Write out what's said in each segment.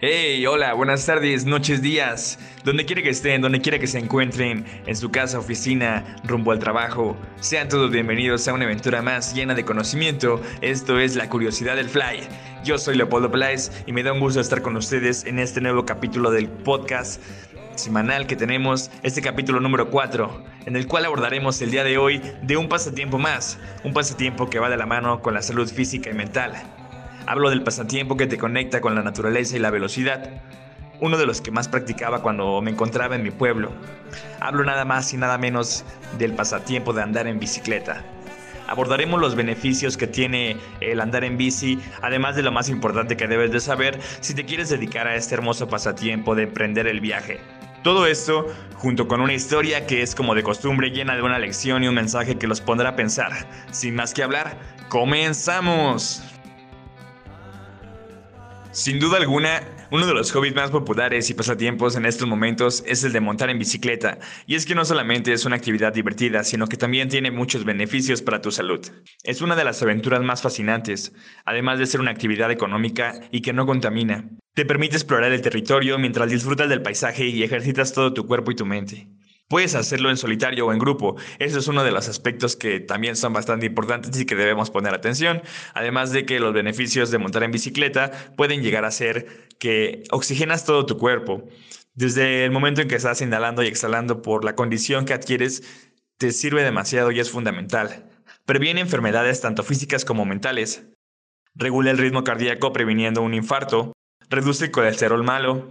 Hey, hola, buenas tardes, noches, días, donde quiera que estén, donde quiera que se encuentren, en su casa, oficina, rumbo al trabajo. Sean todos bienvenidos a una aventura más llena de conocimiento. Esto es La Curiosidad del Fly. Yo soy Leopoldo Plais y me da un gusto estar con ustedes en este nuevo capítulo del podcast semanal que tenemos, este capítulo número 4, en el cual abordaremos el día de hoy de un pasatiempo más, un pasatiempo que va de la mano con la salud física y mental. Hablo del pasatiempo que te conecta con la naturaleza y la velocidad, uno de los que más practicaba cuando me encontraba en mi pueblo. Hablo nada más y nada menos del pasatiempo de andar en bicicleta. Abordaremos los beneficios que tiene el andar en bici, además de lo más importante que debes de saber si te quieres dedicar a este hermoso pasatiempo de emprender el viaje. Todo esto junto con una historia que es como de costumbre llena de una lección y un mensaje que los pondrá a pensar. Sin más que hablar, comenzamos. Sin duda alguna, uno de los hobbies más populares y pasatiempos en estos momentos es el de montar en bicicleta, y es que no solamente es una actividad divertida, sino que también tiene muchos beneficios para tu salud. Es una de las aventuras más fascinantes, además de ser una actividad económica y que no contamina. Te permite explorar el territorio mientras disfrutas del paisaje y ejercitas todo tu cuerpo y tu mente. Puedes hacerlo en solitario o en grupo. Eso es uno de los aspectos que también son bastante importantes y que debemos poner atención. Además de que los beneficios de montar en bicicleta pueden llegar a ser que oxigenas todo tu cuerpo. Desde el momento en que estás inhalando y exhalando por la condición que adquieres, te sirve demasiado y es fundamental. Previene enfermedades tanto físicas como mentales. Regula el ritmo cardíaco previniendo un infarto. Reduce el colesterol malo.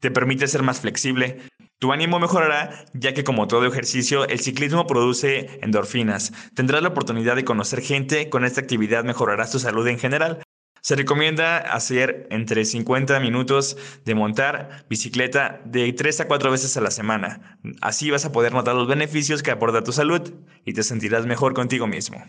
Te permite ser más flexible, tu ánimo mejorará ya que como todo ejercicio, el ciclismo produce endorfinas. Tendrás la oportunidad de conocer gente, con esta actividad mejorarás tu salud en general. Se recomienda hacer entre 50 minutos de montar bicicleta de 3 a 4 veces a la semana. Así vas a poder notar los beneficios que aporta tu salud y te sentirás mejor contigo mismo.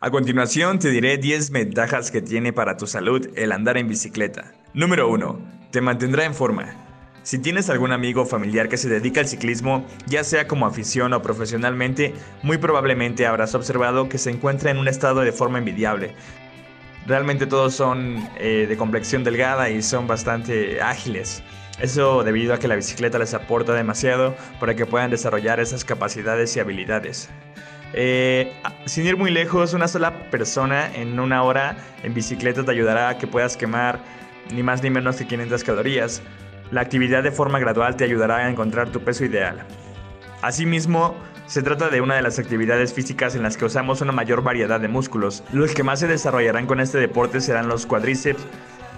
A continuación te diré 10 ventajas que tiene para tu salud el andar en bicicleta. Número 1. Te mantendrá en forma. Si tienes algún amigo o familiar que se dedica al ciclismo, ya sea como afición o profesionalmente, muy probablemente habrás observado que se encuentra en un estado de forma envidiable. Realmente todos son eh, de complexión delgada y son bastante ágiles. Eso debido a que la bicicleta les aporta demasiado para que puedan desarrollar esas capacidades y habilidades. Eh, sin ir muy lejos, una sola persona en una hora en bicicleta te ayudará a que puedas quemar ni más ni menos que 500 calorías. La actividad de forma gradual te ayudará a encontrar tu peso ideal. Asimismo, se trata de una de las actividades físicas en las que usamos una mayor variedad de músculos. Los que más se desarrollarán con este deporte serán los cuádriceps,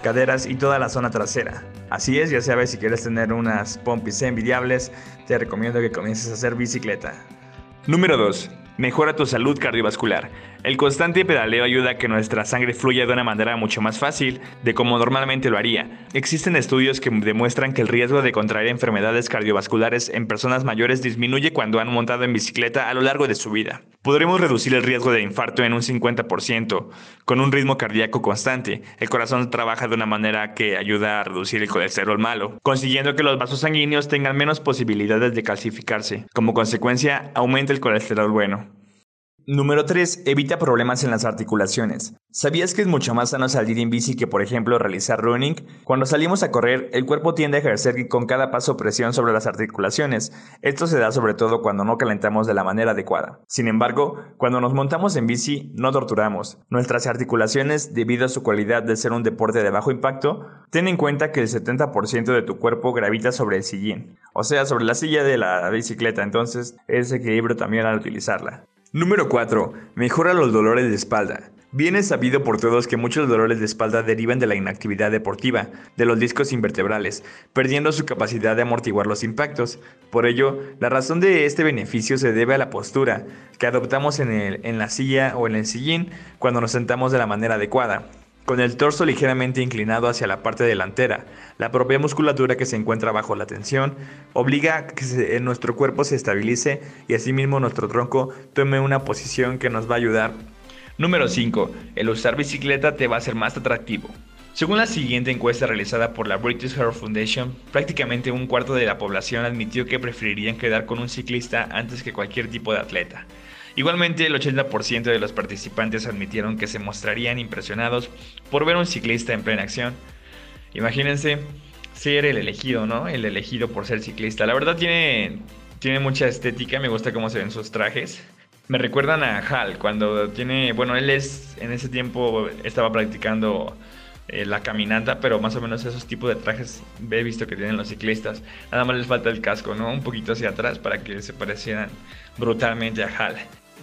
caderas y toda la zona trasera. Así es, ya sabes, si quieres tener unas pompis envidiables, te recomiendo que comiences a hacer bicicleta. Número 2. Mejora tu salud cardiovascular. El constante pedaleo ayuda a que nuestra sangre fluya de una manera mucho más fácil de como normalmente lo haría. Existen estudios que demuestran que el riesgo de contraer enfermedades cardiovasculares en personas mayores disminuye cuando han montado en bicicleta a lo largo de su vida. Podremos reducir el riesgo de infarto en un 50%. Con un ritmo cardíaco constante, el corazón trabaja de una manera que ayuda a reducir el colesterol malo, consiguiendo que los vasos sanguíneos tengan menos posibilidades de calcificarse. Como consecuencia, aumenta el colesterol bueno. Número 3. Evita problemas en las articulaciones. ¿Sabías que es mucho más sano salir en bici que, por ejemplo, realizar running? Cuando salimos a correr, el cuerpo tiende a ejercer con cada paso presión sobre las articulaciones. Esto se da sobre todo cuando no calentamos de la manera adecuada. Sin embargo, cuando nos montamos en bici, no torturamos. Nuestras articulaciones, debido a su cualidad de ser un deporte de bajo impacto, ten en cuenta que el 70% de tu cuerpo gravita sobre el sillín, o sea, sobre la silla de la bicicleta, entonces es equilibrio también al utilizarla. Número 4. Mejora los dolores de espalda. Bien es sabido por todos que muchos dolores de espalda derivan de la inactividad deportiva, de los discos invertebrales, perdiendo su capacidad de amortiguar los impactos. Por ello, la razón de este beneficio se debe a la postura que adoptamos en, en la silla o en el sillín cuando nos sentamos de la manera adecuada con el torso ligeramente inclinado hacia la parte delantera. La propia musculatura que se encuentra bajo la tensión obliga a que nuestro cuerpo se estabilice y asimismo nuestro tronco tome una posición que nos va a ayudar. Número 5. El usar bicicleta te va a ser más atractivo. Según la siguiente encuesta realizada por la British Heart Foundation, prácticamente un cuarto de la población admitió que preferirían quedar con un ciclista antes que cualquier tipo de atleta. Igualmente, el 80% de los participantes admitieron que se mostrarían impresionados por ver un ciclista en plena acción. Imagínense ser el elegido, ¿no? El elegido por ser ciclista. La verdad tiene, tiene mucha estética, me gusta cómo se ven sus trajes. Me recuerdan a Hal cuando tiene, bueno, él es en ese tiempo estaba practicando eh, la caminata, pero más o menos esos tipos de trajes he visto que tienen los ciclistas. Nada más les falta el casco, ¿no? Un poquito hacia atrás para que se parecieran brutalmente a Hal.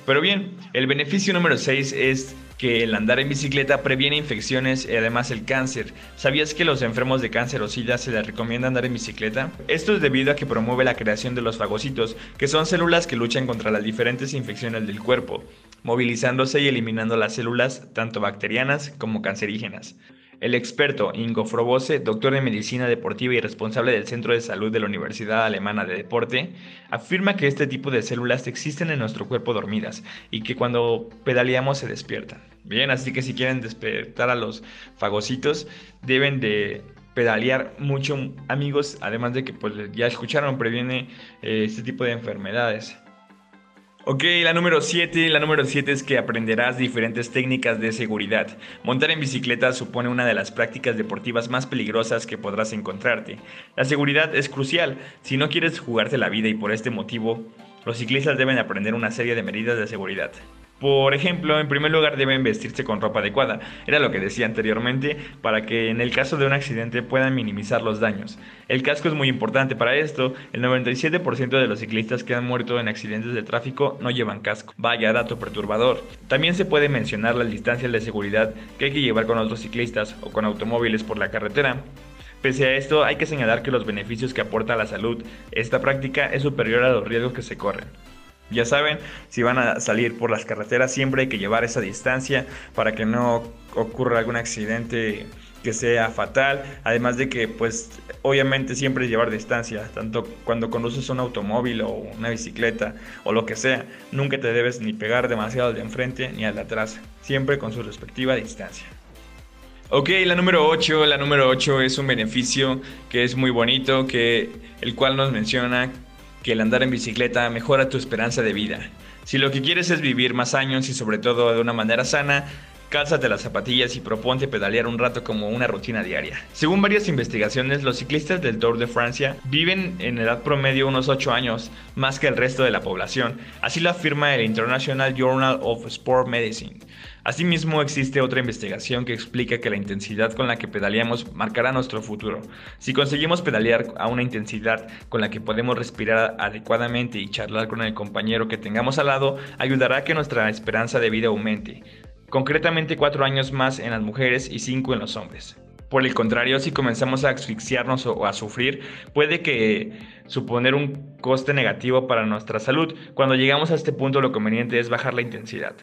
Pero bien, el beneficio número 6 es que el andar en bicicleta previene infecciones y además el cáncer. ¿Sabías que los enfermos de cáncer o sida se les recomienda andar en bicicleta? Esto es debido a que promueve la creación de los fagocitos, que son células que luchan contra las diferentes infecciones del cuerpo, movilizándose y eliminando las células tanto bacterianas como cancerígenas. El experto Ingo Frobose, doctor en medicina deportiva y responsable del Centro de Salud de la Universidad Alemana de Deporte, afirma que este tipo de células existen en nuestro cuerpo dormidas y que cuando pedaleamos se despiertan. Bien, así que si quieren despertar a los fagocitos, deben de pedalear mucho, amigos, además de que pues, ya escucharon, previene eh, este tipo de enfermedades. Ok, la número 7. La número 7 es que aprenderás diferentes técnicas de seguridad. Montar en bicicleta supone una de las prácticas deportivas más peligrosas que podrás encontrarte. La seguridad es crucial. Si no quieres jugarte la vida y por este motivo, los ciclistas deben aprender una serie de medidas de seguridad. Por ejemplo, en primer lugar deben vestirse con ropa adecuada, era lo que decía anteriormente, para que en el caso de un accidente puedan minimizar los daños. El casco es muy importante para esto, el 97% de los ciclistas que han muerto en accidentes de tráfico no llevan casco. Vaya dato perturbador. También se puede mencionar las distancias de seguridad que hay que llevar con otros ciclistas o con automóviles por la carretera. Pese a esto, hay que señalar que los beneficios que aporta a la salud esta práctica es superior a los riesgos que se corren. Ya saben, si van a salir por las carreteras siempre hay que llevar esa distancia para que no ocurra algún accidente que sea fatal, además de que pues obviamente siempre llevar distancia, tanto cuando conduces un automóvil o una bicicleta o lo que sea, nunca te debes ni pegar demasiado al de enfrente ni al de atrás, siempre con su respectiva distancia. Ok, la número 8, la número 8 es un beneficio que es muy bonito, que el cual nos menciona que el andar en bicicleta mejora tu esperanza de vida. Si lo que quieres es vivir más años y sobre todo de una manera sana, cálzate las zapatillas y proponte pedalear un rato como una rutina diaria. Según varias investigaciones, los ciclistas del Tour de Francia viven en edad promedio unos 8 años, más que el resto de la población, así lo afirma el International Journal of Sport Medicine. Asimismo, existe otra investigación que explica que la intensidad con la que pedaleamos marcará nuestro futuro. Si conseguimos pedalear a una intensidad con la que podemos respirar adecuadamente y charlar con el compañero que tengamos al lado, ayudará a que nuestra esperanza de vida aumente. Concretamente 4 años más en las mujeres y 5 en los hombres. Por el contrario, si comenzamos a asfixiarnos o a sufrir, puede que suponer un coste negativo para nuestra salud. Cuando llegamos a este punto lo conveniente es bajar la intensidad.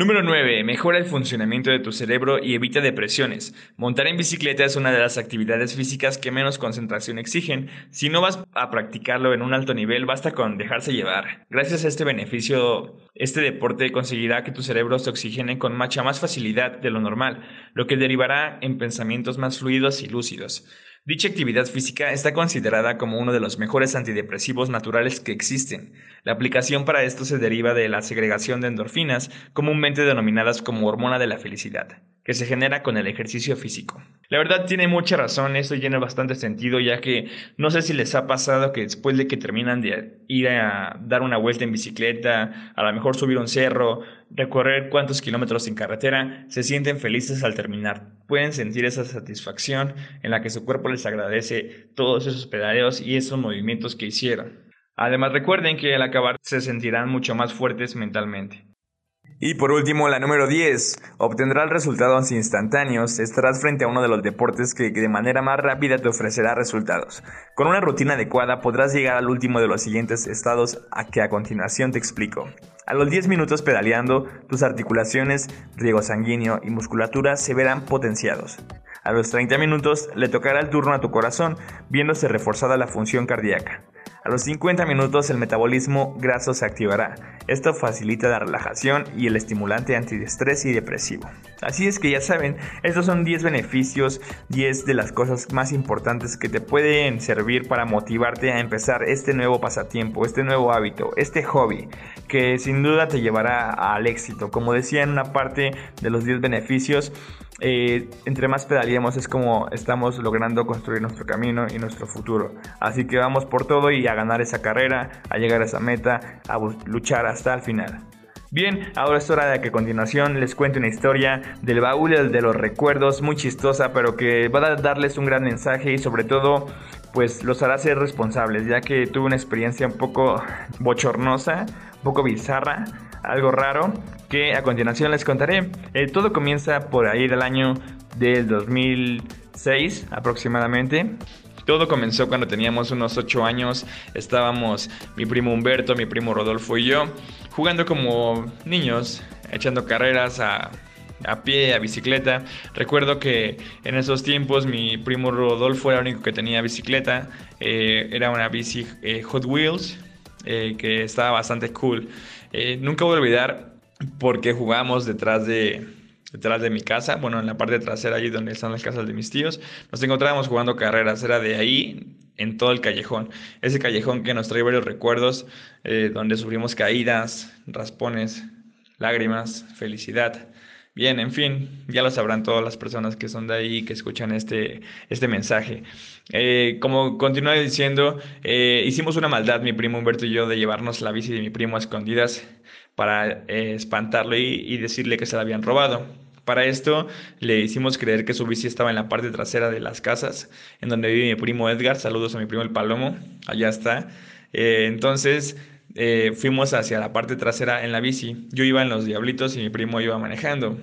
Número 9. Mejora el funcionamiento de tu cerebro y evita depresiones. Montar en bicicleta es una de las actividades físicas que menos concentración exigen. Si no vas a practicarlo en un alto nivel, basta con dejarse llevar. Gracias a este beneficio, este deporte conseguirá que tu cerebro se oxigene con mucha más facilidad de lo normal, lo que derivará en pensamientos más fluidos y lúcidos. Dicha actividad física está considerada como uno de los mejores antidepresivos naturales que existen. La aplicación para esto se deriva de la segregación de endorfinas, comúnmente denominadas como hormona de la felicidad que se genera con el ejercicio físico. La verdad tiene mucha razón, esto tiene bastante sentido, ya que no sé si les ha pasado que después de que terminan de ir a dar una vuelta en bicicleta, a lo mejor subir un cerro, recorrer cuántos kilómetros en carretera, se sienten felices al terminar. Pueden sentir esa satisfacción en la que su cuerpo les agradece todos esos pedaleos y esos movimientos que hicieron. Además recuerden que al acabar se sentirán mucho más fuertes mentalmente. Y por último, la número 10. Obtendrás resultados instantáneos. Estarás frente a uno de los deportes que de manera más rápida te ofrecerá resultados. Con una rutina adecuada podrás llegar al último de los siguientes estados a que a continuación te explico. A los 10 minutos pedaleando, tus articulaciones, riego sanguíneo y musculatura se verán potenciados. A los 30 minutos le tocará el turno a tu corazón, viéndose reforzada la función cardíaca. A los 50 minutos el metabolismo graso se activará. Esto facilita la relajación y el estimulante antiestrés y depresivo. Así es que ya saben, estos son 10 beneficios, 10 de las cosas más importantes que te pueden servir para motivarte a empezar este nuevo pasatiempo, este nuevo hábito, este hobby, que sin duda te llevará al éxito. Como decía en una parte de los 10 beneficios, eh, entre más pedaleemos es como estamos logrando construir nuestro camino y nuestro futuro. Así que vamos por todo y a ganar esa carrera, a llegar a esa meta, a luchar hasta el final. Bien, ahora es hora de que a continuación les cuente una historia del baúl de los recuerdos, muy chistosa, pero que va a darles un gran mensaje y sobre todo, pues los hará ser responsables, ya que tuve una experiencia un poco bochornosa, un poco bizarra, algo raro, que a continuación les contaré. Eh, todo comienza por ahí del año del 2006 aproximadamente. Todo comenzó cuando teníamos unos 8 años, estábamos mi primo Humberto, mi primo Rodolfo y yo jugando como niños, echando carreras a, pie, a bicicleta. Recuerdo que en esos tiempos mi primo Rodolfo era el único que tenía bicicleta, eh, era una bici eh, Hot Wheels eh, que estaba bastante cool. nunca voy a olvidar porque jugamos detrás de, detrás de mi casa, bueno, en la parte trasera, allí donde están las casas de mis tíos, nos encontrábamos jugando carreras, era de ahí en todo el callejón, ese callejón que nos trae varios recuerdos, eh, donde sufrimos caídas, raspones, lágrimas, felicidad. Bien, en fin, ya lo sabrán todas las personas que son de ahí que escuchan este, este mensaje. Eh, como continué diciendo, eh, hicimos una maldad, mi primo Humberto y yo, de llevarnos la bici de mi primo a escondidas para espantarlo y, y decirle que se la habían robado. Para esto le hicimos creer que su bici estaba en la parte trasera de las casas, en donde vive mi primo Edgar. Saludos a mi primo el Palomo, allá está. Eh, entonces eh, fuimos hacia la parte trasera en la bici. Yo iba en los diablitos y mi primo iba manejando.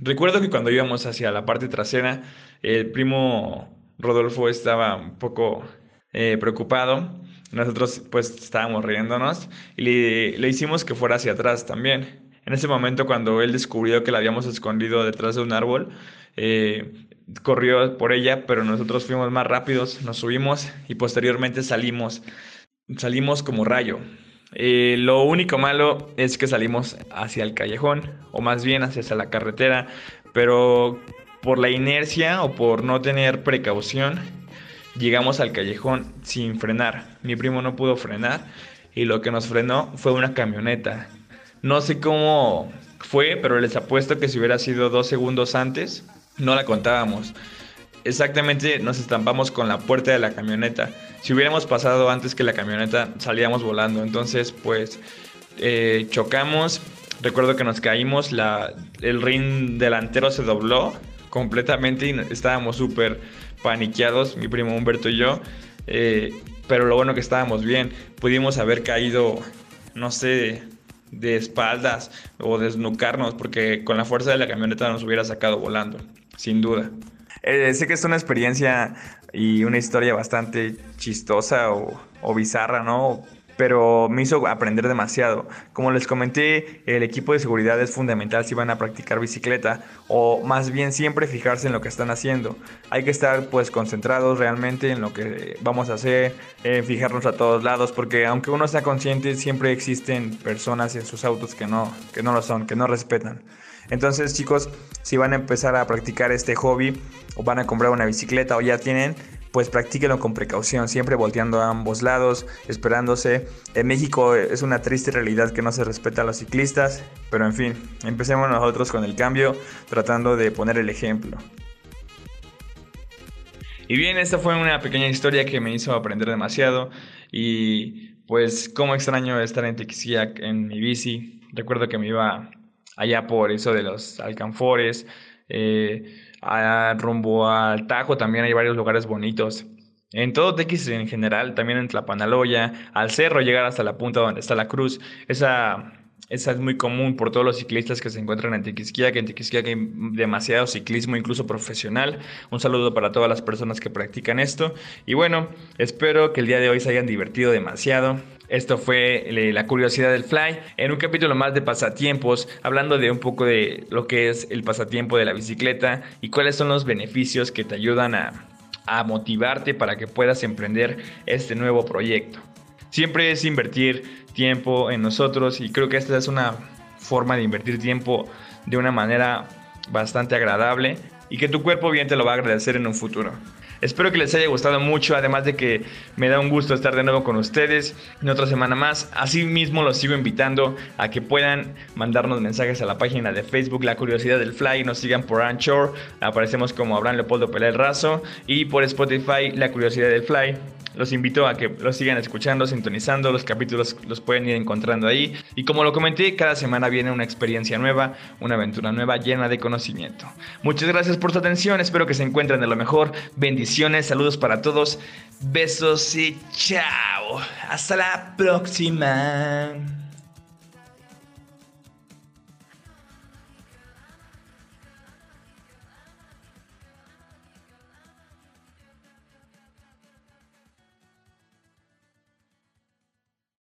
Recuerdo que cuando íbamos hacia la parte trasera, el primo Rodolfo estaba un poco eh, preocupado. Nosotros pues estábamos riéndonos y le, le hicimos que fuera hacia atrás también. En ese momento, cuando él descubrió que la habíamos escondido detrás de un árbol, eh, corrió por ella, pero nosotros fuimos más rápidos, nos subimos y posteriormente salimos. Salimos como rayo. Eh, lo único malo es que salimos hacia el callejón, o más bien hacia la carretera, pero por la inercia o por no tener precaución, llegamos al callejón sin frenar. Mi primo no pudo frenar y lo que nos frenó fue una camioneta no sé cómo fue, pero les apuesto que si hubiera sido dos segundos antes, no la contábamos. Exactamente nos estampamos con la puerta de la camioneta. Si hubiéramos pasado antes que la camioneta, salíamos volando. Entonces, pues, eh, chocamos. Recuerdo que nos caímos, el ring delantero se dobló completamente y estábamos súper paniqueados, mi primo Humberto y yo. Eh, pero lo bueno que estábamos bien, pudimos haber caído, no sé, de espaldas o desnucarnos, porque con la fuerza de la camioneta nos hubiera sacado volando, sin duda. Eh, sé que es una experiencia y una historia bastante chistosa o, o bizarra, ¿no? pero me hizo aprender demasiado. Como les comenté, el equipo de seguridad es fundamental si van a practicar bicicleta o más bien siempre fijarse en lo que están haciendo. Hay que estar pues concentrados realmente en lo que vamos a hacer, fijarnos a todos lados porque aunque uno sea consciente siempre existen personas en sus autos que no, que no lo son, que no respetan. Entonces chicos, si van a empezar a practicar este hobby o van a comprar una bicicleta o ya tienen, pues practíquenlo con precaución, siempre volteando a ambos lados, esperándose. En México es una triste realidad que no se respeta a los ciclistas, pero en fin, empecemos nosotros con el cambio, tratando de poner el ejemplo. Y bien, esta fue una pequeña historia que me hizo aprender demasiado y pues cómo extraño estar en Tequisquiac en mi bici. Recuerdo que me iba allá por eso de los alcanfores. Eh, rumbo al Tajo también hay varios lugares bonitos. En todo Tequis en general, también en Tlapanaloya, al cerro, llegar hasta la punta donde está la cruz. Esa, esa es muy común por todos los ciclistas que se encuentran en Tequisquia, que en Tequisquia hay demasiado ciclismo, incluso profesional. Un saludo para todas las personas que practican esto. Y bueno, espero que el día de hoy se hayan divertido demasiado. Esto fue la curiosidad del Fly en un capítulo más de pasatiempos, hablando de un poco de lo que es el pasatiempo de la bicicleta y cuáles son los beneficios que te ayudan a, motivarte para que puedas emprender este nuevo proyecto. Siempre es invertir tiempo en nosotros y creo que esta es una forma de invertir tiempo de una manera bastante agradable y que tu cuerpo bien te lo va a agradecer en un futuro. Espero que les haya gustado mucho, además de que me da un gusto estar de nuevo con ustedes en otra semana más. Asimismo, los sigo invitando a que puedan mandarnos mensajes a la página de Facebook La Curiosidad del Fly, nos sigan por Anchor, aparecemos como Abraham Leopoldo Pelé el Razo y por Spotify La Curiosidad del Fly. Los invito a que los sigan escuchando, sintonizando, los capítulos los pueden ir encontrando ahí. Y como lo comenté, cada semana viene una experiencia nueva, una aventura nueva llena de conocimiento. Muchas gracias por su atención, espero que se encuentren de lo mejor. Bendiciones, saludos para todos, besos y chao. Hasta la próxima.